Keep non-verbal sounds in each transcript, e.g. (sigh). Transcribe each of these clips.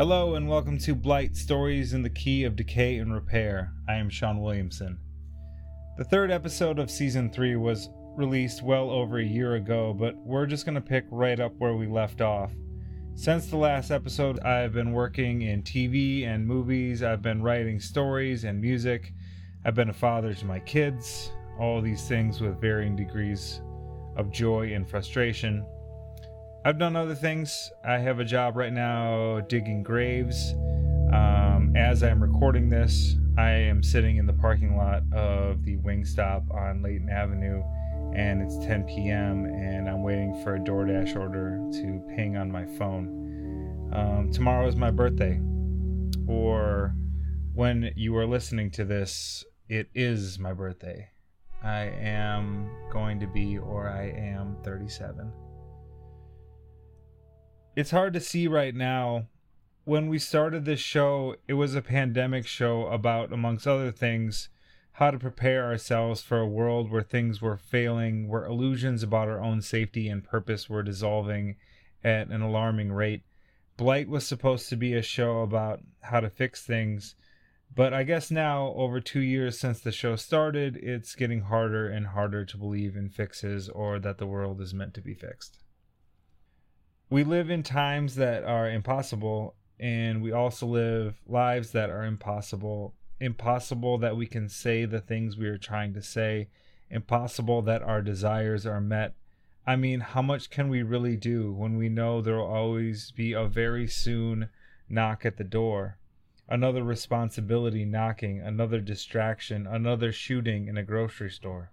Hello and welcome to Blight Stories in the Key of Decay and Repair. I am Sean Williamson. The third episode of season 3 was released well over a year ago, but we're just going to pick right up where we left off. Since the last episode, I've been working in TV and movies, I've been writing stories and music, I've been a father to my kids, all these things with varying degrees of joy and frustration. I've done other things. I have a job right now digging graves. Um, as I'm recording this, I am sitting in the parking lot of the Wingstop on Layton Avenue, and it's 10 p.m. and I'm waiting for a DoorDash order to ping on my phone. Um, tomorrow is my birthday, or when you are listening to this, it is my birthday. I am going to be, or I am 37 it's hard to see right now. When we started this show, it was a pandemic show about, amongst other things, how to prepare ourselves for a world where things were failing, where illusions about our own safety and purpose were dissolving at an alarming rate. Blight was supposed to be a show about how to fix things, but I guess now, over two years since the show started, it's getting harder and harder to believe in fixes or that the world is meant to be fixed we live in times that are impossible and we also live lives that are impossible. Impossible that we can say the things we are trying to say. Impossible that our desires are met. I mean how much can we really do when we know there will always be a very soon knock at the door? Another responsibility knocking another distraction another shooting in a grocery store.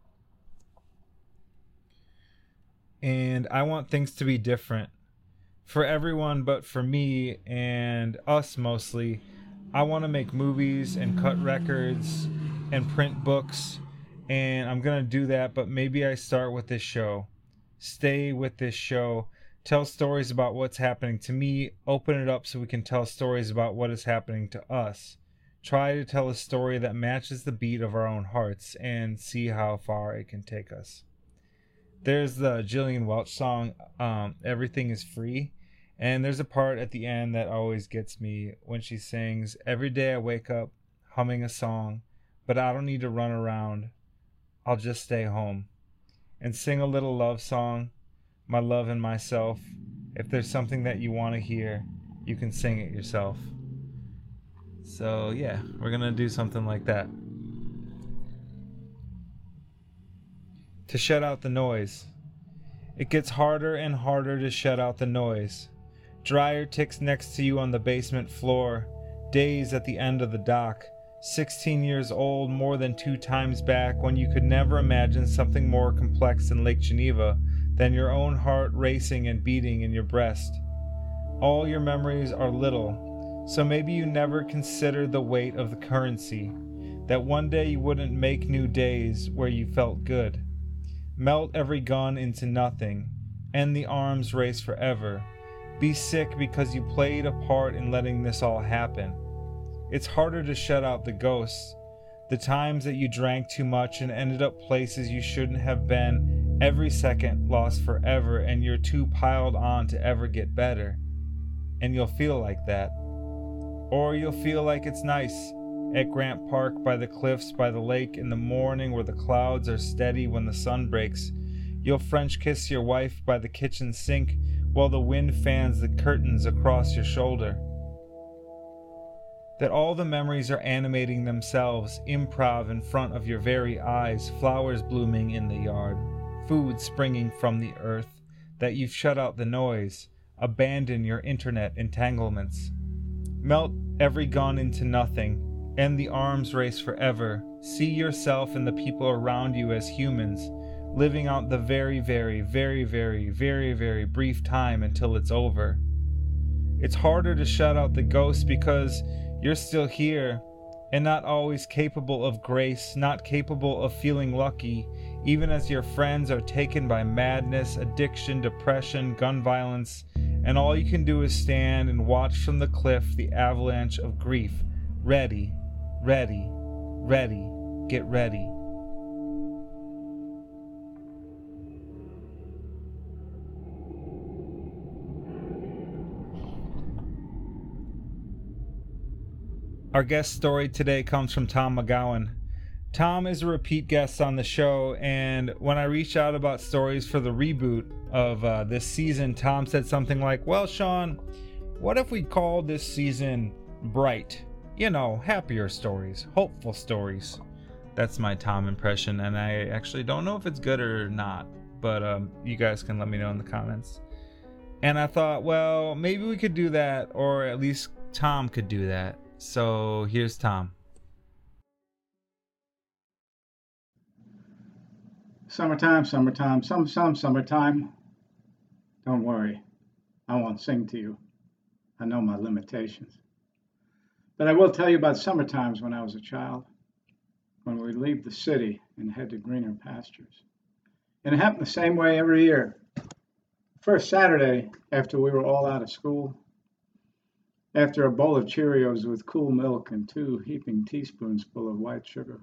And i want things to be different for everyone but for me and us mostly. I want to make movies and cut records and print books, and I'm going to do that, but maybe I start with this show. Stay with this show. Tell stories about what's happening to me. Open it up so we can tell stories about what is happening to us. Try to tell a story that matches the beat of our own hearts and see how far it can take us. There's the Gillian Welch song, um, Everything is Free and there's a part at the end that always gets me when she sings, Every day I wake up humming a song, but I don't need to run around. I'll just stay home and sing a little love song, my love and myself. If there's something that you want to hear, you can sing it yourself. So, yeah, we're going to do something like that. To shut out the noise. It gets harder and harder to shut out the noise. Dryer ticks next to you on the basement floor. Days at the end of the dock. 16 years old, more than two times back, when you could never imagine something more complex in Lake Geneva than your own heart racing and beating in your breast. All your memories are little, so maybe you never considered the weight of the currency, that one day you wouldn't make new days where you felt good. Melt every gun into nothing, end the arms race forever be sick because you played a part in letting this all happen. It's harder to shut out the ghosts, the times that you drank too much and ended up places you shouldn't have been, every second lost forever, and you're too piled on to ever get better. And you'll feel like that. Or you'll feel like it's nice at Grant Park by the cliffs by the lake in the morning where the clouds are steady when the sun breaks. You'll French kiss your wife by the kitchen sink while the wind fans the curtains across your shoulder. That all the memories are animating themselves, improv in front of your very eyes, flowers blooming in the yard, food springing from the earth, that you've shut out the noise, abandon your internet entanglements. Melt every gun into nothing, end the arms race forever, see yourself and the people around you as humans, living out the very, very, very, very, very, very brief time until it's over. It's harder to shut out the ghost because you're still here and not always capable of grace, not capable of feeling lucky, even as your friends are taken by madness, addiction, depression, gun violence, and all you can do is stand and watch from the cliff the avalanche of grief. Ready, ready, ready, get ready. Our guest story today comes from Tom McGowan. Tom is a repeat guest on the show, and when I reached out about stories for the reboot of uh, this season, Tom said something like, Well, Sean, what if we call this season Bright? You know, happier stories, hopeful stories. That's my Tom impression, and I actually don't know if it's good or not, but um, you guys can let me know in the comments. And I thought, well, maybe we could do that, or at least Tom could do that. So here's Tom. Summertime, summertime, some, some summertime. Don't worry, I won't sing to you. I know my limitations. But I will tell you about summer times when I was a child, when we leave the city and head to greener pastures. And it happened the same way every year. First Saturday, after we were all out of school, after a bowl of Cheerios with cool milk and two heaping teaspoons full of white sugar,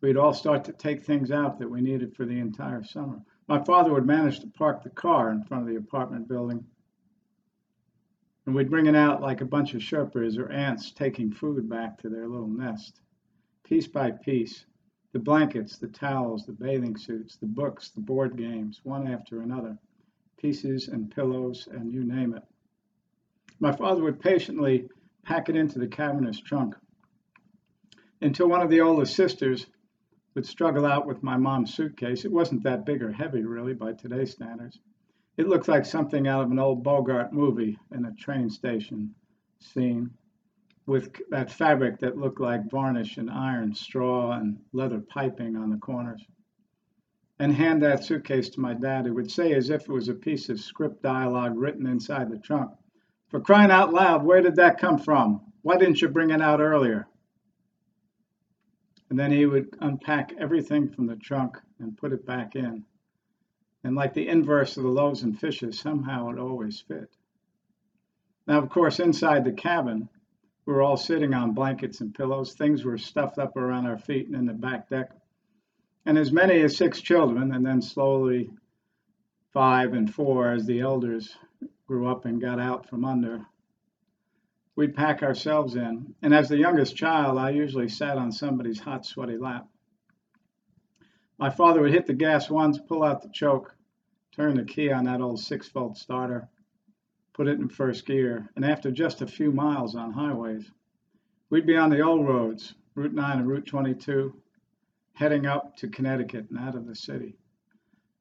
we'd all start to take things out that we needed for the entire summer. My father would manage to park the car in front of the apartment building and we'd bring it out like a bunch of Sherpas or ants taking food back to their little nest. Piece by piece, the blankets, the towels, the bathing suits, the books, the board games, one after another, pieces and pillows, and you name it. My father would patiently pack it into the cavernous trunk until one of the older sisters would struggle out with my mom's suitcase. It wasn't that big or heavy, really, by today's standards. It looked like something out of an old Bogart movie in a train station scene with that fabric that looked like varnish and iron, straw, and leather piping on the corners. And hand that suitcase to my dad, who would say, as if it was a piece of script dialogue written inside the trunk, For crying out loud, where did that come from? Why didn't you bring it out earlier? And then he would unpack everything from the trunk and put it back in. And like the inverse of the loaves and fishes, somehow it always fit. Now, of course, inside the cabin, we were all sitting on blankets and pillows. Things were stuffed up around our feet and in the back deck. And as many as six children, and then slowly five and four as the elders grew up and got out from under, we'd pack ourselves in. And as the youngest child, I usually sat on somebody's hot, sweaty lap. My father would hit the gas once, pull out the choke, turn the key on that old six volt starter, put it in first gear, and after just a few miles on highways, we'd be on the old roads, Route 9 and Route 22, heading up to Connecticut and out of the city.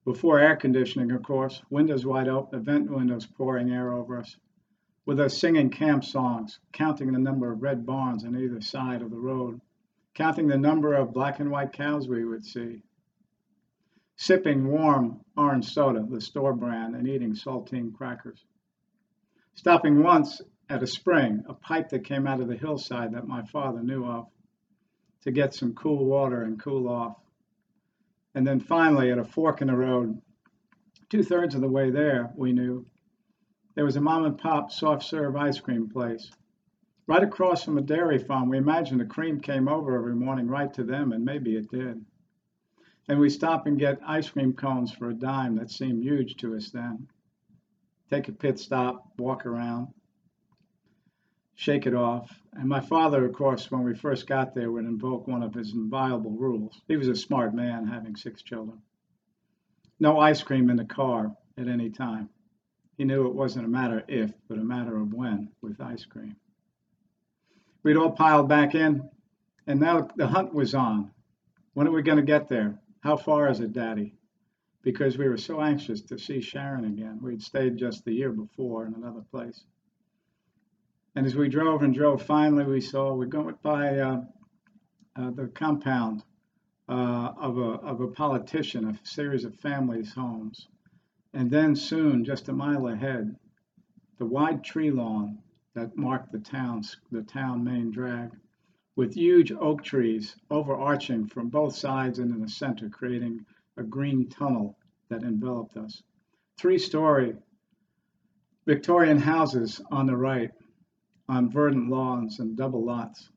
Before air conditioning, of course, windows wide open, vent windows pouring air over us, with us singing camp songs, counting the number of red barns on either side of the road, counting the number of black and white cows we would see, sipping warm orange soda, the store brand, and eating saltine crackers. Stopping once at a spring, a pipe that came out of the hillside that my father knew of, to get some cool water and cool off. And then finally, at a fork in the road, two thirds of the way there, we knew, there was a mom and pop soft serve ice cream place. Right across from a dairy farm, we imagined the cream came over every morning right to them, and maybe it did. And we stop and get ice cream cones for a dime that seemed huge to us then. Take a pit stop, walk around, shake it off. And my father, of course, when we first got there, would invoke one of his inviolable rules. He was a smart man, having six children. No ice cream in the car at any time. He knew it wasn't a matter if, but a matter of when with ice cream. We'd all piled back in, and now the hunt was on. When are we going to get there? How far is it, Daddy? Because we were so anxious to see Sharon again. We'd stayed just the year before in another place. And as we drove and drove, finally we saw we going by uh, uh, the compound uh, of, a, of a politician, a series of families' homes. And then soon, just a mile ahead, the wide tree lawn that marked the town's the town main drag with huge oak trees overarching from both sides and in the center, creating a green tunnel that enveloped us. Three story Victorian houses on the right, on verdant lawns and double lots.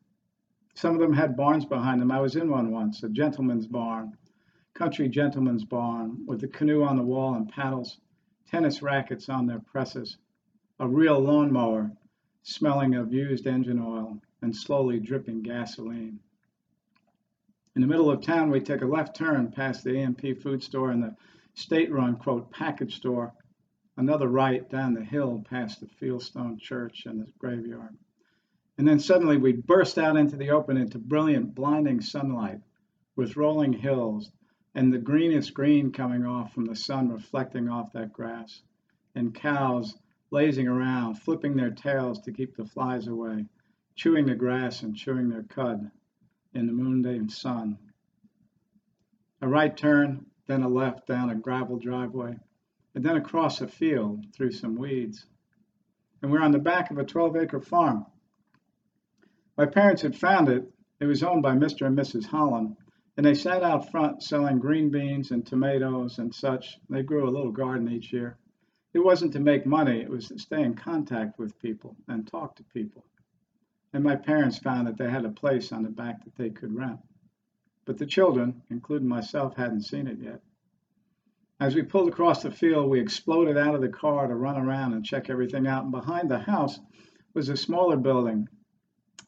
Some of them had barns behind them. I was in one once, a gentleman's barn, country gentleman's barn, with a canoe on the wall and paddles, tennis rackets on their presses, a real lawnmower smelling of used engine oil, and slowly dripping gasoline. In the middle of town, we take a left turn past the A&P food store and the state-run, quote, package store, another right down the hill past the Fieldstone Church and the graveyard. And then suddenly we burst out into the open into brilliant, blinding sunlight with rolling hills and the greenest green coming off from the sun reflecting off that grass, and cows lazing around, flipping their tails to keep the flies away, chewing the grass and chewing their cud in the noonday sun. A right turn, then a left down a gravel driveway, and then across a field through some weeds. And we're on the back of a 12 acre farm. My parents had found it. It was owned by Mr. and Mrs. Holland, and they sat out front selling green beans and tomatoes and such. They grew a little garden each year. It wasn't to make money, it was to stay in contact with people and talk to people. And my parents found that they had a place on the back that they could rent. But the children, including myself, hadn't seen it yet. As we pulled across the field, we exploded out of the car to run around and check everything out. And behind the house was a smaller building.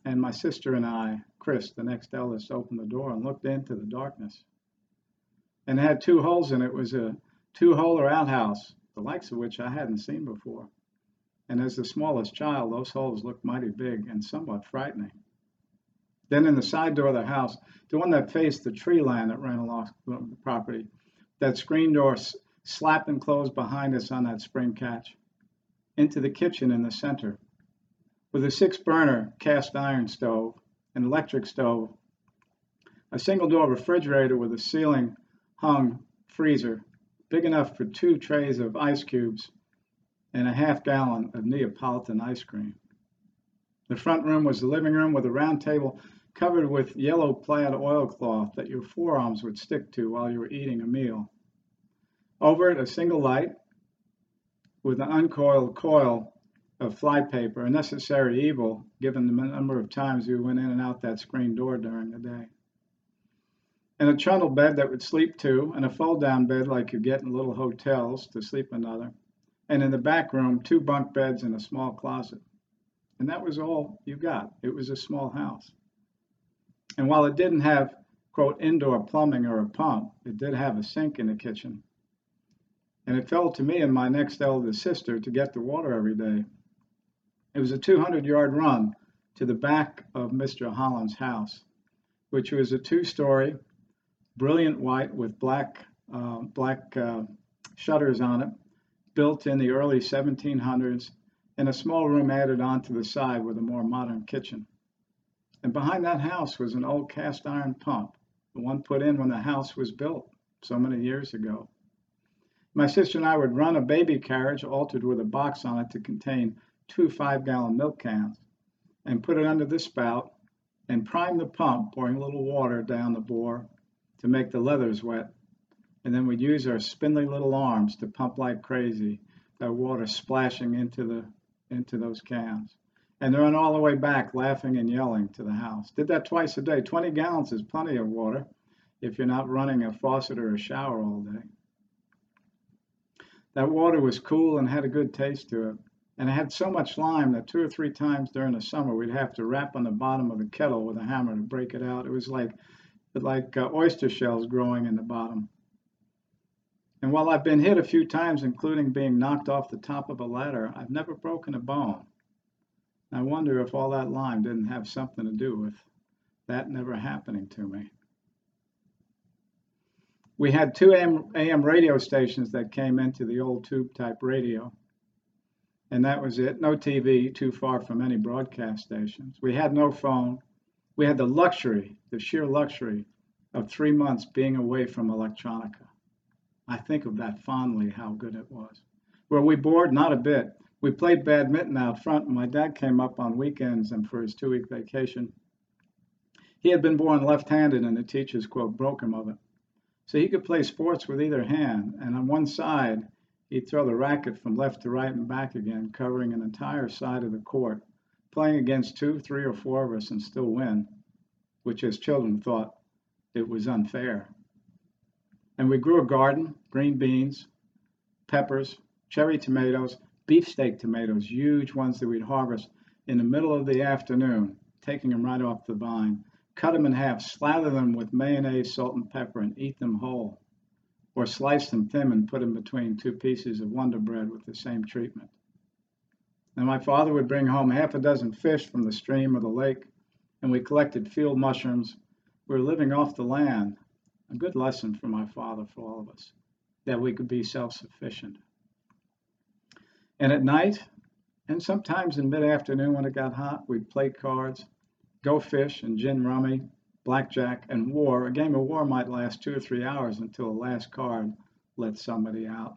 And my sister and I, Chris, the next eldest, opened the door and looked into the darkness. And it had two holes in it. It was a two-holer outhouse the likes of which I hadn't seen before. And as the smallest child, those holes looked mighty big and somewhat frightening. Then in the side door of the house, the one that faced the tree line that ran along the property, that screen door slapping closed behind us on that spring catch, into the kitchen in the center, with a six burner cast iron stove, an electric stove, a single door refrigerator with a ceiling hung freezer, big enough for two trays of ice cubes and a half gallon of Neapolitan ice cream. The front room was the living room with a round table covered with yellow plaid oilcloth that your forearms would stick to while you were eating a meal. Over it, a single light with an uncoiled coil of flypaper, a necessary evil given the number of times we went in and out that screen door during the day and a trundle bed that would sleep two, and a fold down bed like you get in little hotels to sleep another, and in the back room, two bunk beds and a small closet. And that was all you got. It was a small house. And while it didn't have, quote, indoor plumbing or a pump, it did have a sink in the kitchen. And it fell to me and my next eldest sister to get the water every day. It was a 200 yard run to the back of Mr. Holland's house, which was a two story, brilliant white with black uh, black uh, shutters on it, built in the early 1700s, and a small room added on to the side with a more modern kitchen. And behind that house was an old cast iron pump, the one put in when the house was built so many years ago. My sister and I would run a baby carriage altered with a box on it to contain two five gallon milk cans and put it under the spout and prime the pump, pouring a little water down the bore to make the leathers wet. And then we'd use our spindly little arms to pump like crazy, that water splashing into the into those cans. And run all the way back laughing and yelling to the house. Did that twice a day. 20 gallons is plenty of water if you're not running a faucet or a shower all day. That water was cool and had a good taste to it. And it had so much lime that two or three times during the summer we'd have to rap on the bottom of the kettle with a hammer to break it out. It was like like uh, oyster shells growing in the bottom. And while I've been hit a few times, including being knocked off the top of a ladder, I've never broken a bone. I wonder if all that lime didn't have something to do with that never happening to me. We had two AM, AM radio stations that came into the old tube type radio, and that was it. No TV, too far from any broadcast stations. We had no phone, we had the luxury, the sheer luxury of three months being away from electronica. I think of that fondly, how good it was. Were we bored? Not a bit. We played badminton out front, and my dad came up on weekends and for his two week vacation. He had been born left handed, and the teachers, quote, broke him of it. So he could play sports with either hand, and on one side, he'd throw the racket from left to right and back again, covering an entire side of the court playing against two, three, or four of us and still win, which as children thought it was unfair. And we grew a garden, green beans, peppers, cherry tomatoes, beefsteak tomatoes, huge ones that we'd harvest in the middle of the afternoon taking them right off the vine. Cut them in half, slather them with mayonnaise, salt, and pepper, and eat them whole. Or slice them thin and put them between two pieces of Wonder Bread with the same treatment. And my father would bring home half a dozen fish from the stream or the lake, and we collected field mushrooms. We were living off the land. A good lesson for my father, for all of us, that we could be self sufficient. And at night, and sometimes in mid afternoon when it got hot, we'd play cards, go fish, and gin rummy, blackjack, and war. A game of war might last two or three hours until the last card let somebody out.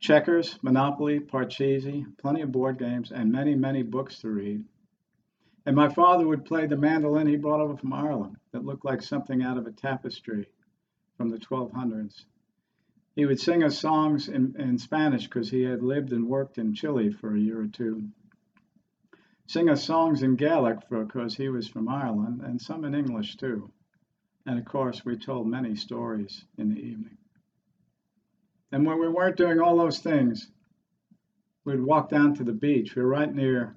Checkers, Monopoly, Parcheesi, plenty of board games, and many, many books to read. And my father would play the mandolin he brought over from Ireland that looked like something out of a tapestry from the 1200s. He would sing us songs in, in Spanish because he had lived and worked in Chile for a year or two. Sing us songs in Gaelic because he was from Ireland, and some in English too. And of course, we told many stories in the evening. And when we weren't doing all those things, we'd walk down to the beach. We were right near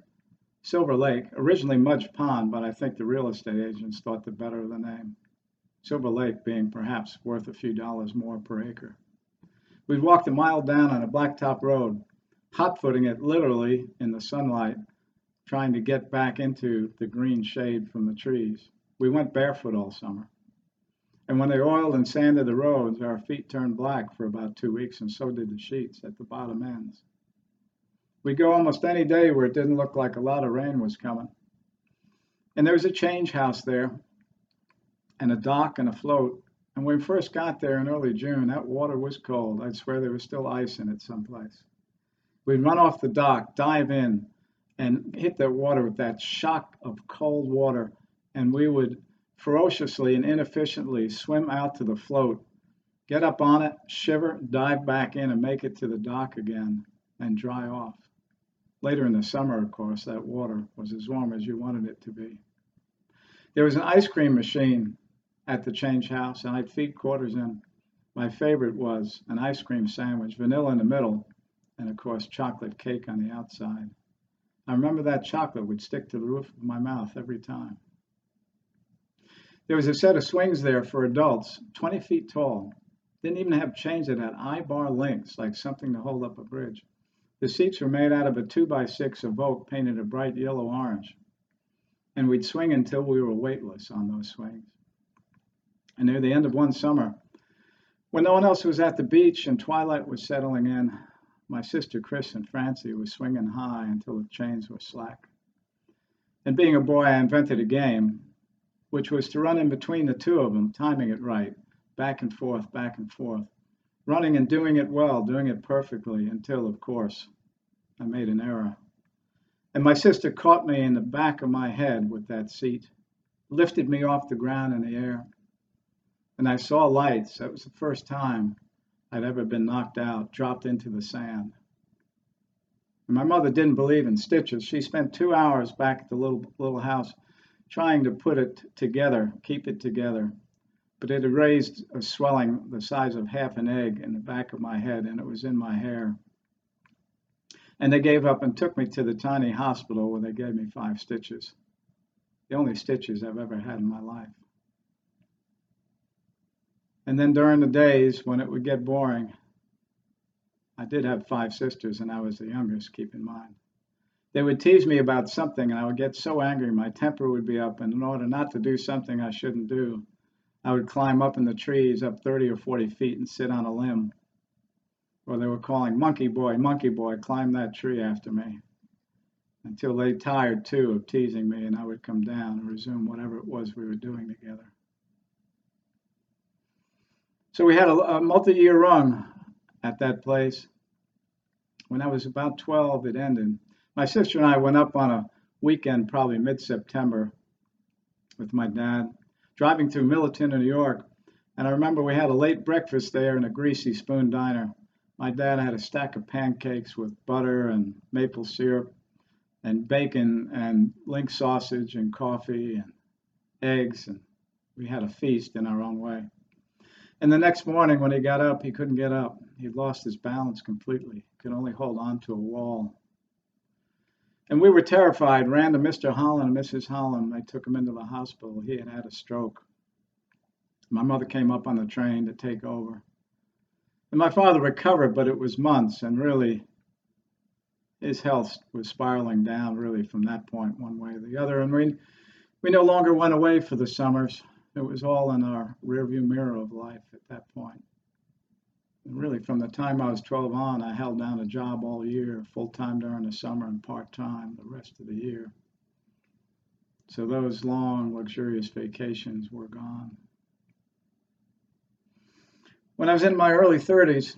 Silver Lake, originally Mudge Pond, but I think the real estate agents thought the better of the name. Silver Lake being perhaps worth a few dollars more per acre. We'd walked a mile down on a blacktop road, hot footing it literally in the sunlight, trying to get back into the green shade from the trees. We went barefoot all summer. And when they oiled and sanded the roads, our feet turned black for about two weeks, and so did the sheets at the bottom ends. We'd go almost any day where it didn't look like a lot of rain was coming. And there was a change house there, and a dock and a float. And when we first got there in early June, that water was cold. I'd swear there was still ice in it someplace. We'd run off the dock, dive in, and hit the water with that shock of cold water, and we would ferociously and inefficiently swim out to the float, get up on it, shiver, dive back in, and make it to the dock again and dry off. Later in the summer, of course, that water was as warm as you wanted it to be. There was an ice cream machine at the change house, and I'd feed quarters in. My favorite was an ice cream sandwich, vanilla in the middle, and of course, chocolate cake on the outside. I remember that chocolate would stick to the roof of my mouth every time. There was a set of swings there for adults, 20 feet tall. Didn't even have chains that had eye bar links, like something to hold up a bridge. The seats were made out of a 2 by 6 of oak painted a bright yellow orange. And we'd swing until we were weightless on those swings. And near the end of one summer, when no one else was at the beach and twilight was settling in, my sister Chris and Francie were swinging high until the chains were slack. And being a boy, I invented a game, which was to run in between the two of them, timing it right, back and forth, back and forth running and doing it well, doing it perfectly, until, of course, I made an error. And my sister caught me in the back of my head with that seat, lifted me off the ground in the air. And I saw lights. That was the first time I'd ever been knocked out, dropped into the sand. And my mother didn't believe in stitches. She spent two hours back at the little, little house trying to put it together, keep it together but it had raised a swelling the size of half an egg in the back of my head, and it was in my hair. And they gave up and took me to the tiny hospital where they gave me five stitches. The only stitches I've ever had in my life. And then during the days when it would get boring, I did have five sisters, and I was the youngest, keep in mind. They would tease me about something, and I would get so angry, my temper would be up. And in order not to do something I shouldn't do, I would climb up in the trees up 30 or 40 feet and sit on a limb. Or they were calling, Monkey boy, monkey boy, climb that tree after me. Until they tired too of teasing me and I would come down and resume whatever it was we were doing together. So we had a, a multi year run at that place. When I was about 12, it ended. My sister and I went up on a weekend, probably mid September, with my dad driving through Millerton, New York. And I remember we had a late breakfast there in a greasy spoon diner. My dad had a stack of pancakes with butter and maple syrup and bacon and link sausage and coffee and eggs. And we had a feast in our own way. And the next morning, when he got up, he couldn't get up. He'd lost his balance completely, could only hold on to a wall. And we were terrified, ran to Mr. Holland and Mrs. Holland. They took him into the hospital. He had had a stroke. My mother came up on the train to take over. And my father recovered, but it was months, and really, his health was spiraling down, really, from that point, one way or the other. And we, we no longer went away for the summers. It was all in our rearview mirror of life at that point. And really, from the time I was 12 on, I held down a job all year, full time during the summer and part time the rest of the year. So those long, luxurious vacations were gone. When I was in my early 30s,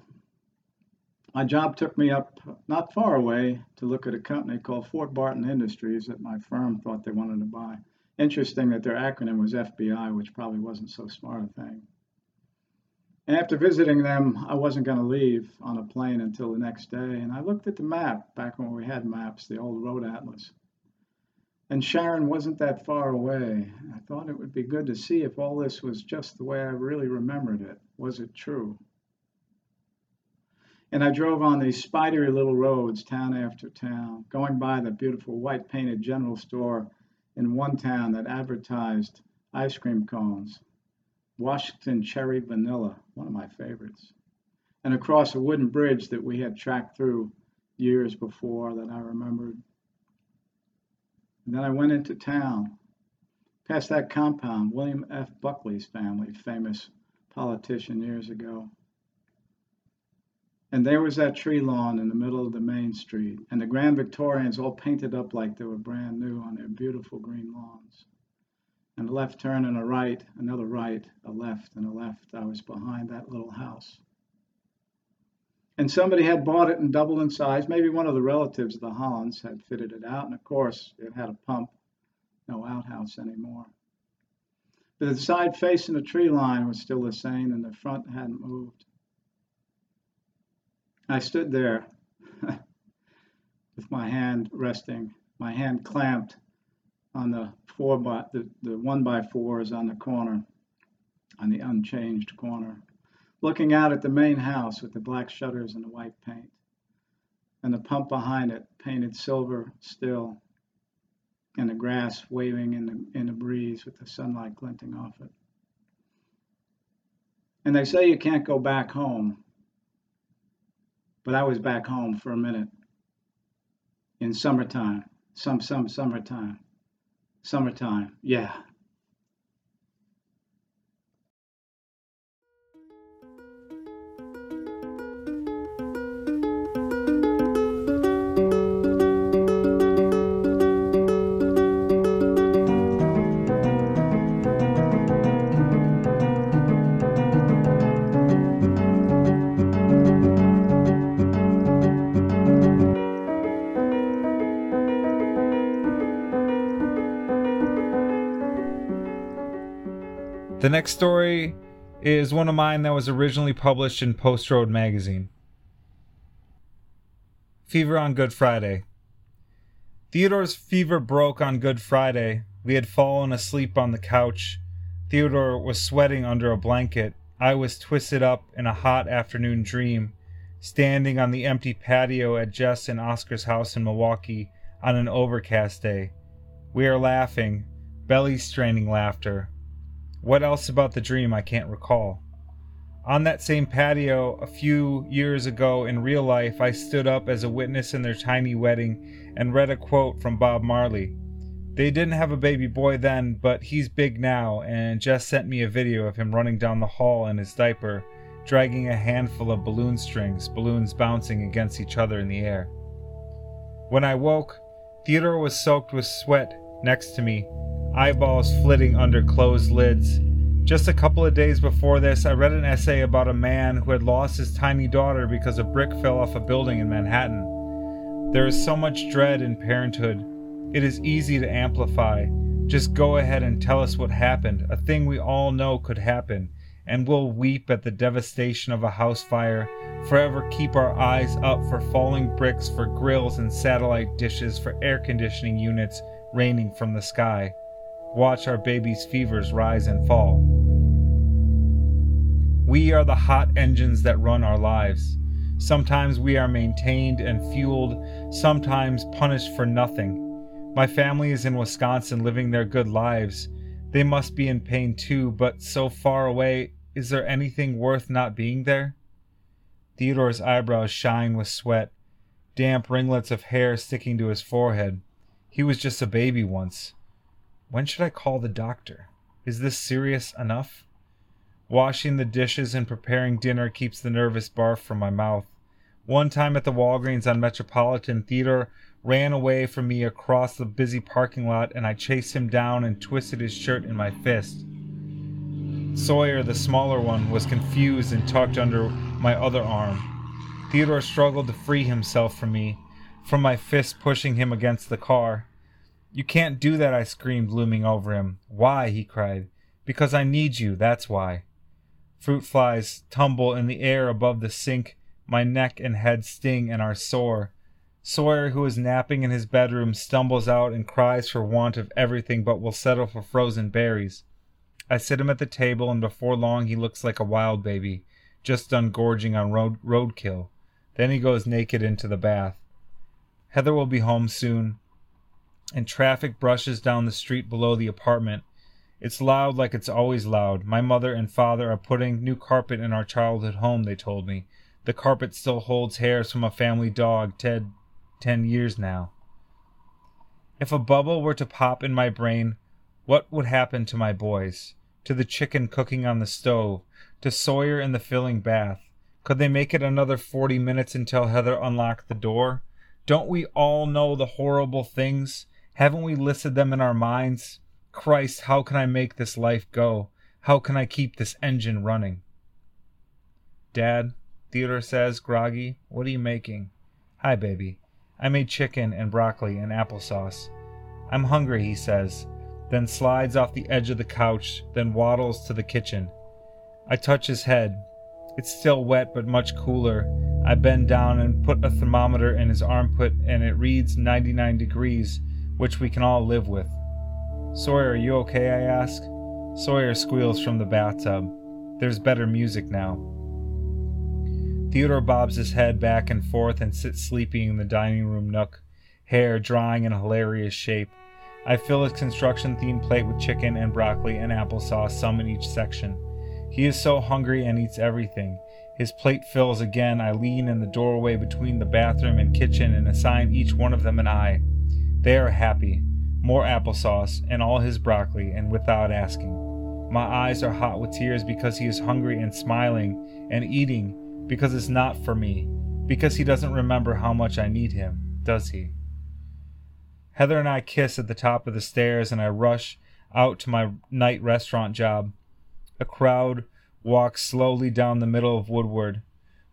my job took me up not far away to look at a company called Fort Barton Industries that my firm thought they wanted to buy. Interesting that their acronym was FBI, which probably wasn't so smart a thing. And after visiting them, I wasn't going to leave on a plane until the next day. And I looked at the map back when we had maps, the old road atlas. And Sharon wasn't that far away. I thought it would be good to see if all this was just the way I really remembered it. Was it true? And I drove on these spidery little roads, town after town, going by the beautiful white painted general store in one town that advertised ice cream cones, Washington Cherry Vanilla, one of my favorites, and across a wooden bridge that we had tracked through years before that I remembered. And then I went into town, past that compound, William F. Buckley's family, famous politician years ago. And there was that tree lawn in the middle of the main street, and the Grand Victorians all painted up like they were brand new on their beautiful green lawns. And a left turn and a right, another right, a left and a left. I was behind that little house. And somebody had bought it and doubled in size. Maybe one of the relatives of the Hollands had fitted it out. And of course, it had a pump, no outhouse anymore. But the side facing the tree line was still the same, and the front hadn't moved. I stood there (laughs) with my hand resting, my hand clamped on the four by the, the one by fours on the corner, on the unchanged corner looking out at the main house with the black shutters and the white paint, and the pump behind it painted silver still, and the grass waving in the, in the breeze with the sunlight glinting off it. And they say you can't go back home, but I was back home for a minute. In summertime, some, some summertime, summertime, yeah. The next story is one of mine that was originally published in Post Road magazine. Fever on Good Friday. Theodore's fever broke on Good Friday. We had fallen asleep on the couch. Theodore was sweating under a blanket. I was twisted up in a hot afternoon dream, standing on the empty patio at Jess and Oscar's house in Milwaukee on an overcast day. We are laughing, belly straining laughter. What else about the dream I can't recall. On that same patio, a few years ago in real life, I stood up as a witness in their tiny wedding and read a quote from Bob Marley. They didn't have a baby boy then, but he's big now, and Jess sent me a video of him running down the hall in his diaper, dragging a handful of balloon strings, balloons bouncing against each other in the air. When I woke, Theodore was soaked with sweat next to me, eyeballs flitting under closed lids. Just a couple of days before this, I read an essay about a man who had lost his tiny daughter because a brick fell off a building in Manhattan. There is so much dread in parenthood. It is easy to amplify. Just go ahead and tell us what happened, a thing we all know could happen, and we'll weep at the devastation of a house fire, forever keep our eyes up for falling bricks, for grills and satellite dishes, for air conditioning units raining from the sky watch our baby's fevers rise and fall. We are the hot engines that run our lives. Sometimes we are maintained and fueled, sometimes punished for nothing. My family is in Wisconsin living their good lives. They must be in pain too, but so far away, is there anything worth not being there? Theodore's eyebrows shine with sweat, damp ringlets of hair sticking to his forehead. He was just a baby once. When should I call the doctor? Is this serious enough? Washing the dishes and preparing dinner keeps the nervous barf from my mouth. One time at the Walgreens on Metropolitan, Theodore ran away from me across the busy parking lot, and I chased him down and twisted his shirt in my fist. Sawyer, the smaller one, was confused and tucked under my other arm. Theodore struggled to free himself from me, from my fist pushing him against the car. You can't do that, I screamed, looming over him. Why? he cried. Because I need you, that's why. Fruit flies tumble in the air above the sink. My neck and head sting and are sore. Sawyer, who is napping in his bedroom, stumbles out and cries for want of everything but will settle for frozen berries. I sit him at the table, and before long he looks like a wild baby, just done gorging on road roadkill. Then he goes naked into the bath. Heather will be home soon, and traffic brushes down the street below the apartment. It's loud like it's always loud. My mother and father are putting new carpet in our childhood home, they told me. The carpet still holds hairs from a family dog, Ted, ten years now. If a bubble were to pop in my brain, what would happen to my boys? To the chicken cooking on the stove? To Sawyer in the filling bath? Could they make it another forty minutes until Heather unlocked the door? Don't we all know the horrible things? Haven't we listed them in our minds? Christ, how can I make this life go? How can I keep this engine running? Dad, Theodore says, groggy, what are you making? Hi, baby. I made chicken and broccoli and applesauce. I'm hungry, he says, then slides off the edge of the couch, then waddles to the kitchen. I touch his head. It's still wet, but much cooler. I bend down and put a thermometer in his armpit, and it reads 99 degrees, which we can all live with. Sawyer, are you okay? I ask. Sawyer squeals from the bathtub. There's better music now. Theodore bobs his head back and forth and sits sleeping in the dining room nook, hair drying in a hilarious shape. I fill his construction themed plate with chicken and broccoli and applesauce, some in each section. He is so hungry and eats everything. His plate fills again. I lean in the doorway between the bathroom and kitchen and assign each one of them an eye. They are happy. More applesauce and all his broccoli, and without asking. My eyes are hot with tears because he is hungry and smiling and eating because it's not for me, because he doesn't remember how much I need him, does he? Heather and I kiss at the top of the stairs, and I rush out to my night restaurant job. A crowd walks slowly down the middle of Woodward.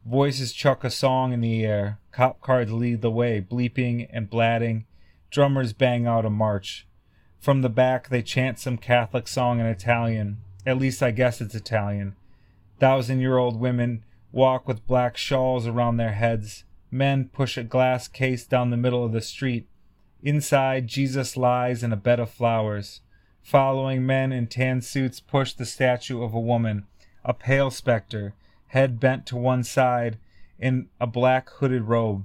Voices chuck a song in the air. Cop cars lead the way, bleeping and blatting. Drummers bang out a march. From the back, they chant some Catholic song in Italian. At least I guess it's Italian. Thousand year old women walk with black shawls around their heads. Men push a glass case down the middle of the street. Inside, Jesus lies in a bed of flowers. Following men in tan suits push the statue of a woman, a pale specter, head bent to one side, in a black hooded robe.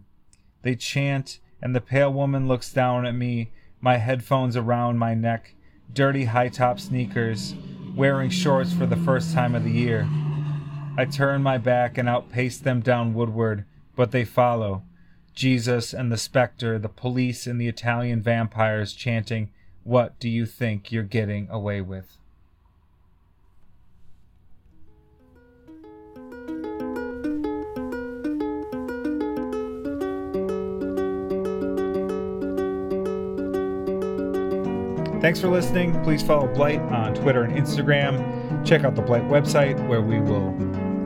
They chant, and the pale woman looks down at me, my headphones around my neck, dirty high top sneakers, wearing shorts for the first time of the year. I turn my back and outpace them down Woodward, but they follow. Jesus and the specter, the police and the Italian vampires chanting, What do you think you're getting away with? Thanks for listening. Please follow Blight on Twitter and Instagram. Check out the Blight website where we will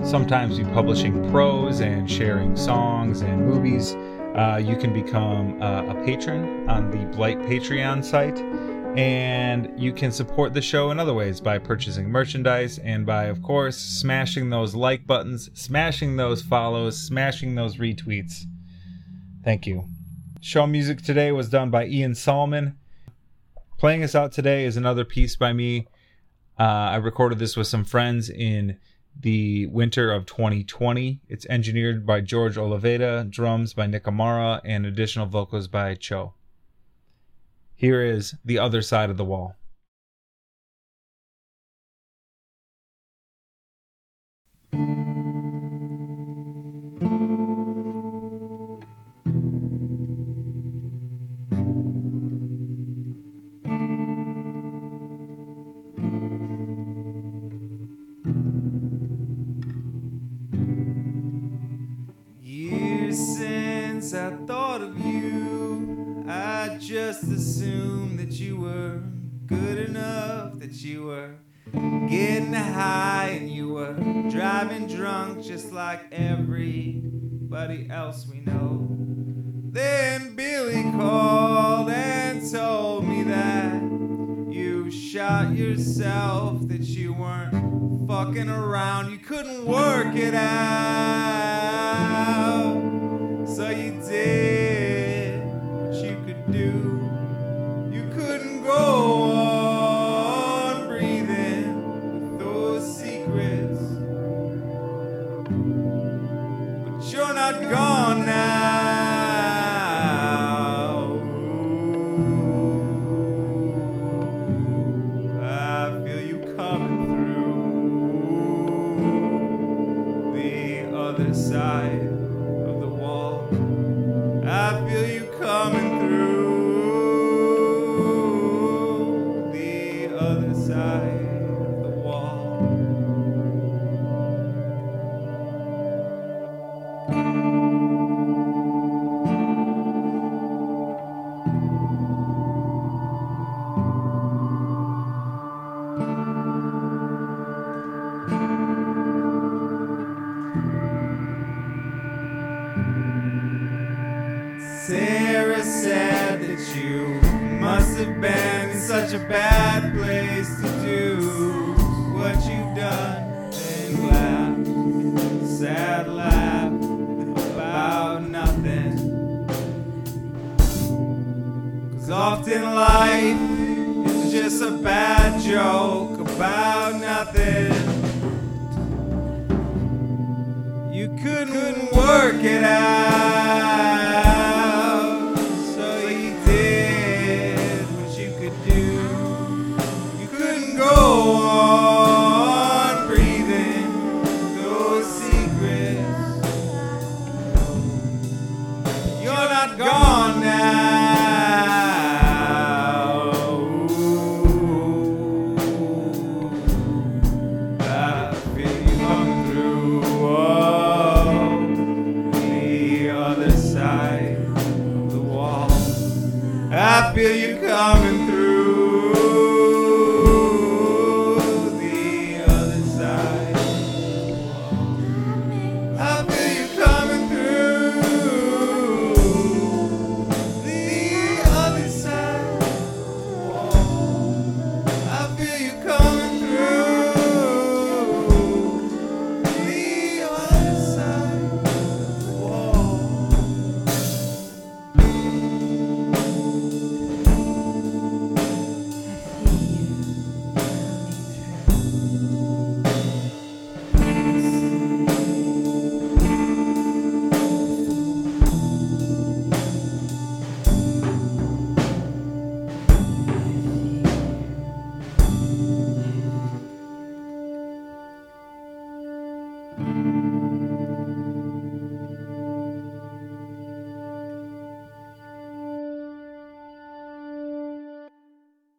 sometimes be publishing prose and sharing songs and movies. Uh, you can become uh, a patron on the Blight Patreon site. And you can support the show in other ways by purchasing merchandise and by, of course, smashing those like buttons, smashing those follows, smashing those retweets. Thank you. Show music today was done by Ian Salmon. Playing us out today is another piece by me. Uh, I recorded this with some friends in the winter of 2020. It's engineered by George Oliveda, drums by Nick Amara, and additional vocals by Cho. Here is The Other Side of the Wall. You were getting high and you were driving drunk just like everybody else we know. Then Billy called and told me that you shot yourself, that you weren't fucking around, you couldn't work it out. So you did Said that you must have been in such a bad place to do what you've done and laugh, sad laugh about nothing. Cause often life is just a bad joke about nothing. You couldn't work it out, I feel you coming